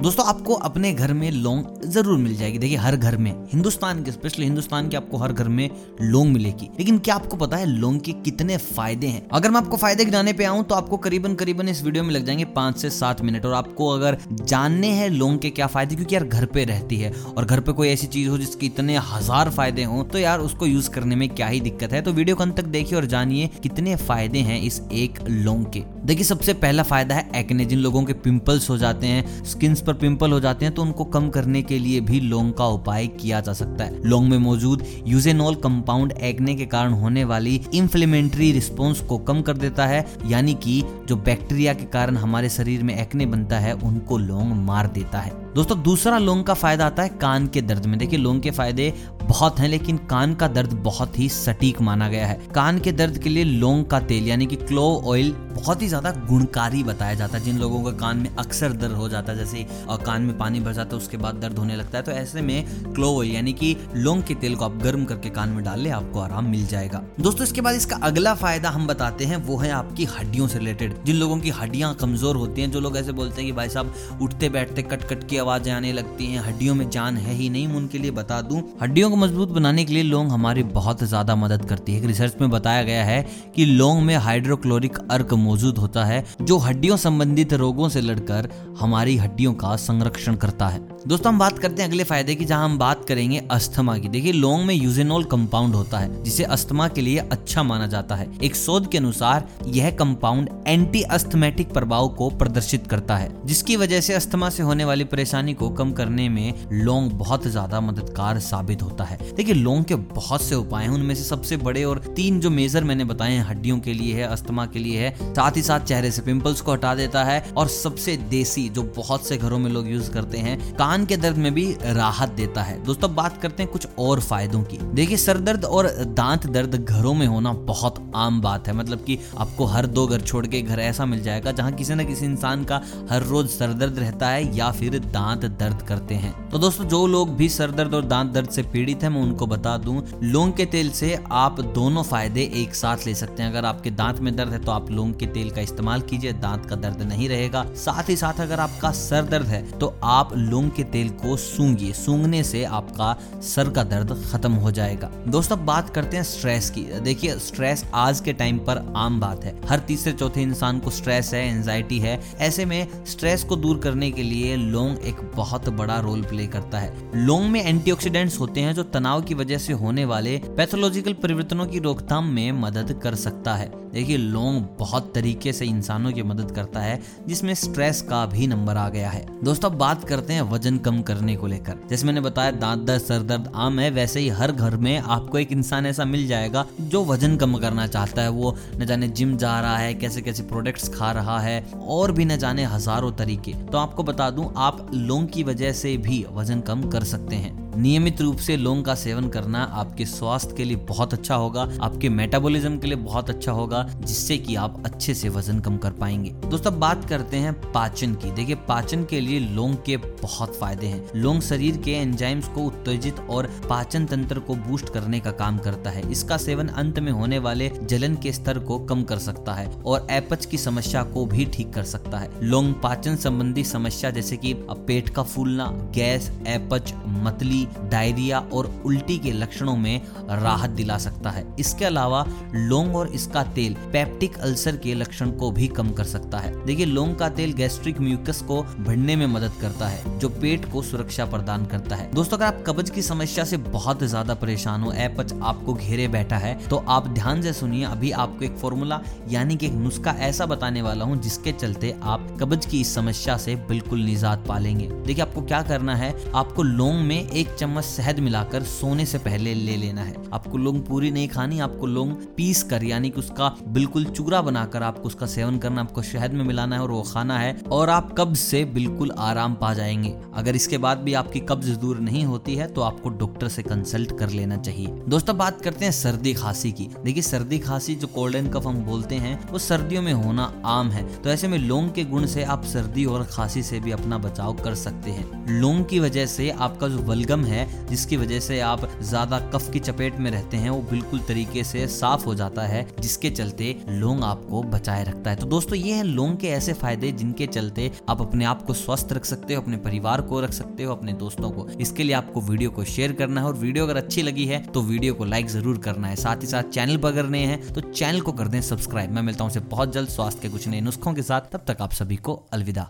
दोस्तों, आपको अपने घर में लौंग ज़रूर मिल जाएगी। देखिए, हर घर में, हिंदुस्तान के, स्पेशली हिंदुस्तान के आपको हर घर में लौंग मिलेगी। लेकिन क्या आपको पता है लौंग के कितने फ़ायदे हैं? अगर मैं आपको फ़ायदे गिनाने पे आऊँ तो आपको करीबन करीबन इस वीडियो में लग जाएँगे पाँच से सात मिनट। और आपको अगर जानने हैं लौंग के क्या फ़ायदे, क्योंकि यार घर पे रहती है, और घर पे कोई ऐसी चीज़ हो जिसके इतने हज़ार फ़ायदे हो तो यार उसको यूज़ करने में क्या ही दिक्कत है। तो वीडियो को अंत तक देखिए और जानिए कितने फ़ायदे हैं इस एक लौंग के। देखिए, सबसे पहला फ़ायदा है एक्ने जिन लोगों के पिंपल्स हो जाते हैं स्किन पर पिंपल हो जाते हैं तो उनको कम करने के लिए भी लौंग का उपाय किया जा सकता है। लौंग में मौजूद यूजेनोल कंपाउंड एक्ने के कारण होने वाली इंफ्लेमेंट्री रिस्पॉन्स को कम कर देता है। यानी कि जो बैक्टीरिया के कारण हमारे शरीर में एक्ने बनता है, उनको लौंग मार देता है। दोस्तों, दूसरा लौंग का फ़ायदा आता है कान के दर्द में। देखिए लौंग के फ़ायदे बहुत हैं, लेकिन कान का दर्द बहुत ही सटीक माना गया है। कान के दर्द के लिए लौंग का तेल, यानी कि क्लो ऑयल, बहुत ही ज़्यादा गुणकारी बताया जाता है। जिन लोगों का कान में अक्सर दर्द हो जाता है, जैसे कान में पानी भर जाता है, उसके बाद दर्द होने लगता है तो ऐसे में क्लो ऑयल, यानी कि लौंग के तेल को आप गर्म करके कान में डाल ले, आपको आराम मिल जाएगा। दोस्तों, इसके बाद इसका अगला फ़ायदा हम बताते हैं, वो है आपकी हड्डियों से रिलेटेड। जिन लोगों की हड्डियाँ कमज़ोर होती हैं, जो लोग ऐसे बोलते हैं कि, भाई साहब उठते बैठते कट कट की आवाज़ें आने लगती हैं, हड्डियों में जान है ही नहीं उनके लिए बता दूँ। हड्डियों को मज़बूत बनाने के लिए लौंग हमारी बहुत ज़्यादा मदद करती है। रिसर्च में बताया गया है कि लौंग में हाइड्रोक्लोरिक अर्क मौजूद होता है, जो हड्डियों संबंधित रोगों से लड़कर हमारी हड्डियों का संरक्षण करता है। दोस्तों, हम बात करते हैं अगले फ़ायदे की, जहाँ हम बात करेंगे अस्थमा की। देखिए, लौंग में यूजेनोल कंपाउंड होता है, जिसे अस्थमा के लिए अच्छा माना जाता है। एक शोध के अनुसार, यह कंपाउंड एंटी अस्थमेटिक प्रभाव को प्रदर्शित करता है, जिसकी वजह से अस्थमा से होने वाली परेशानी को कम करने में लौंग बहुत ज़्यादा मददगार साबित होता है। देखिए लौंग के बहुत से उपाय हैं, उनमें से सबसे बड़े और तीन जो मेजर मैंने बताए हैं, हड्डियों के लिए है, अस्थमा के लिए है, साथ ही साथ चेहरे से पिंपल्स को हटा देता है और सबसे देसी जो बहुत से घरों में लोग यूज़ करते हैं, कान के दर्द में भी राहत देता है। दोस्तों, बात करते हैं कुछ और फायदों की। देखिए, सर दर्द और दांत दर्द घरों में होना बहुत आम बात है। मतलब कि आपको हर दो घर छोड़ के घर ऐसा मिल जाएगा जहाँ किसी न किसी इंसान का हर रोज सर दर्द रहता है या फिर दांत दर्द करते हैं। तो दोस्तों, जो लोग भी सर दर्द और दांत दर्द से पीड़ित है, मैं उनको बता दूँ। लौंग के तेल से आप दोनों फ़ायदे एक साथ ले सकते हैं। अगर आपके दांत में दर्द है तो आप लौंग के तेल का इस्तेमाल कीजिए, दांत का दर्द नहीं रहेगा। साथ ही साथ अगर आपका सर दर्द है तो आप लौंग के तेल को सूंघिए। सूंघने से आपका सर का दर्द खत्म हो जाएगा। दोस्तों बात करते हैं स्ट्रेस की। देखिए, स्ट्रेस आज के टाइम पर आम बात है। हर तीसरे चौथे इंसान को स्ट्रेस है एंजाइटी है। ऐसे में स्ट्रेस को दूर करने के लिए लौंग एक बहुत बड़ा रोल प्ले करता है। लौंग में एंटीऑक्सीडेंट्स होते हैं जो तनाव की वजह से होने वाले पैथोलॉजिकल परिवर्तनों की रोकथाम में मदद कर सकता है। देखिए लौंग बहुत तरीके से इंसानों की मदद करता है, जिसमें स्ट्रेस का भी नंबर आ गया है। दोस्तों बात करते हैं वज़न कम करने को लेकर। जैसे मैंने बताया, दांत, दर्द, सर दर्द आम है, वैसे ही हर घर में आपको एक इंसान ऐसा मिल जाएगा जो वज़न कम करना चाहता है। वो न जाने जिम जा रहा है कैसे कैसे प्रोडक्ट्स खा रहा है, और भी न जाने हज़ारों तरीके। तो आपको बता दूँ, आप लौंग की वजह से भी वज़न कम कर सकते हैं। नियमित रूप से लौंग का सेवन करना आपके स्वास्थ्य के लिए बहुत अच्छा होगा, आपके मेटाबॉलिज्म के लिए बहुत अच्छा होगा, जिससे कि आप अच्छे से वज़न कम कर पाएँगे। दोस्तों बात करते हैं पाचन की। देखिए, पाचन के लिए लौंग के बहुत फ़ायदे हैं। लौंग शरीर के एंजाइम्स को उत्तेजित और पाचन तंत्र को बूस्ट करने का काम करता है। इसका सेवन अंत में होने वाले जलन के स्तर को कम कर सकता है और एपच की समस्या को भी ठीक कर सकता है। लौंग पाचन संबंधी समस्या, जैसे कि पेट का फूलना, गैस एपच मतली डायरिया और उल्टी के लक्षणों में राहत दिला सकता है। इसके अलावा, लौंग और इसका तेल पेप्टिक अल्सर के लक्षण को भी कम कर सकता है। देखिए, लौंग का तेल गैस्ट्रिक म्यूकस को बढ़ने में मदद करता है, जो पेट को सुरक्षा प्रदान करता है। दोस्तों, अगर आप कब्ज की समस्या से बहुत ज़्यादा परेशान हो एपच आपको घेरे बैठा है तो आप ध्यान से सुनिए। अभी आपको एक फॉर्मूला, यानी कि एक नुस्खा ऐसा बताने वाला हूँ, जिसके चलते आप कब्ज की इस समस्या से बिल्कुल निजात पालेंगे देखिए, आपको क्या करना है? आपको लौंग में एक चम्मच शहद मिलाकर सोने से पहले ले लेना है। आपको लौंग पूरी नहीं खानी, आपको लौंग पीस कर, यानी कि उसका बिल्कुल चूरा बनाकर आपको उसका सेवन करना, आपको शहद में मिलाना है और वो खाना है और आप कब्ज से बिल्कुल आराम पा जाएँगे। अगर इसके बाद भी आपकी कब्ज दूर नहीं होती है तो आपको डॉक्टर से कंसल्ट कर लेना चाहिए। दोस्तों, बात करते हैं सर्दी खांसी की। देखिए, सर्दी खांसी जो कोल्ड एंड कफ हम बोलते हैं, वो सर्दियों में होना आम है। तो ऐसे में लौंग के गुण से आप सर्दी और खांसी से भी अपना बचाव कर सकते हैं। लौंग की वजह से आपका जो वलगम गरम है, जिसकी वजह से आप ज़्यादा कफ की चपेट में रहते हैं, वो बिल्कुल तरीके से साफ़ हो जाता है, जिसके चलते लोंग आपको बचाए रखता है। तो दोस्तों, ये है लौंग के ऐसे फ़ायदे जिनके चलते आप अपने आप को स्वस्थ रख सकते हो, अपने परिवार को रख सकते हो, अपने दोस्तों को। इसके लिए आपको वीडियो को शेयर करना है, और वीडियो अगर अच्छी लगी है तो वीडियो को लाइक ज़रूर करना है। साथ ही साथ चैनल पर अगर नए हैं तो चैनल को कर दें सब्सक्राइब। मैं मिलता हूँ बहुत जल्द, स्वास्थ्य के कुछ नए नुस्खों के साथ। तब तक आप सभी को अलविदा।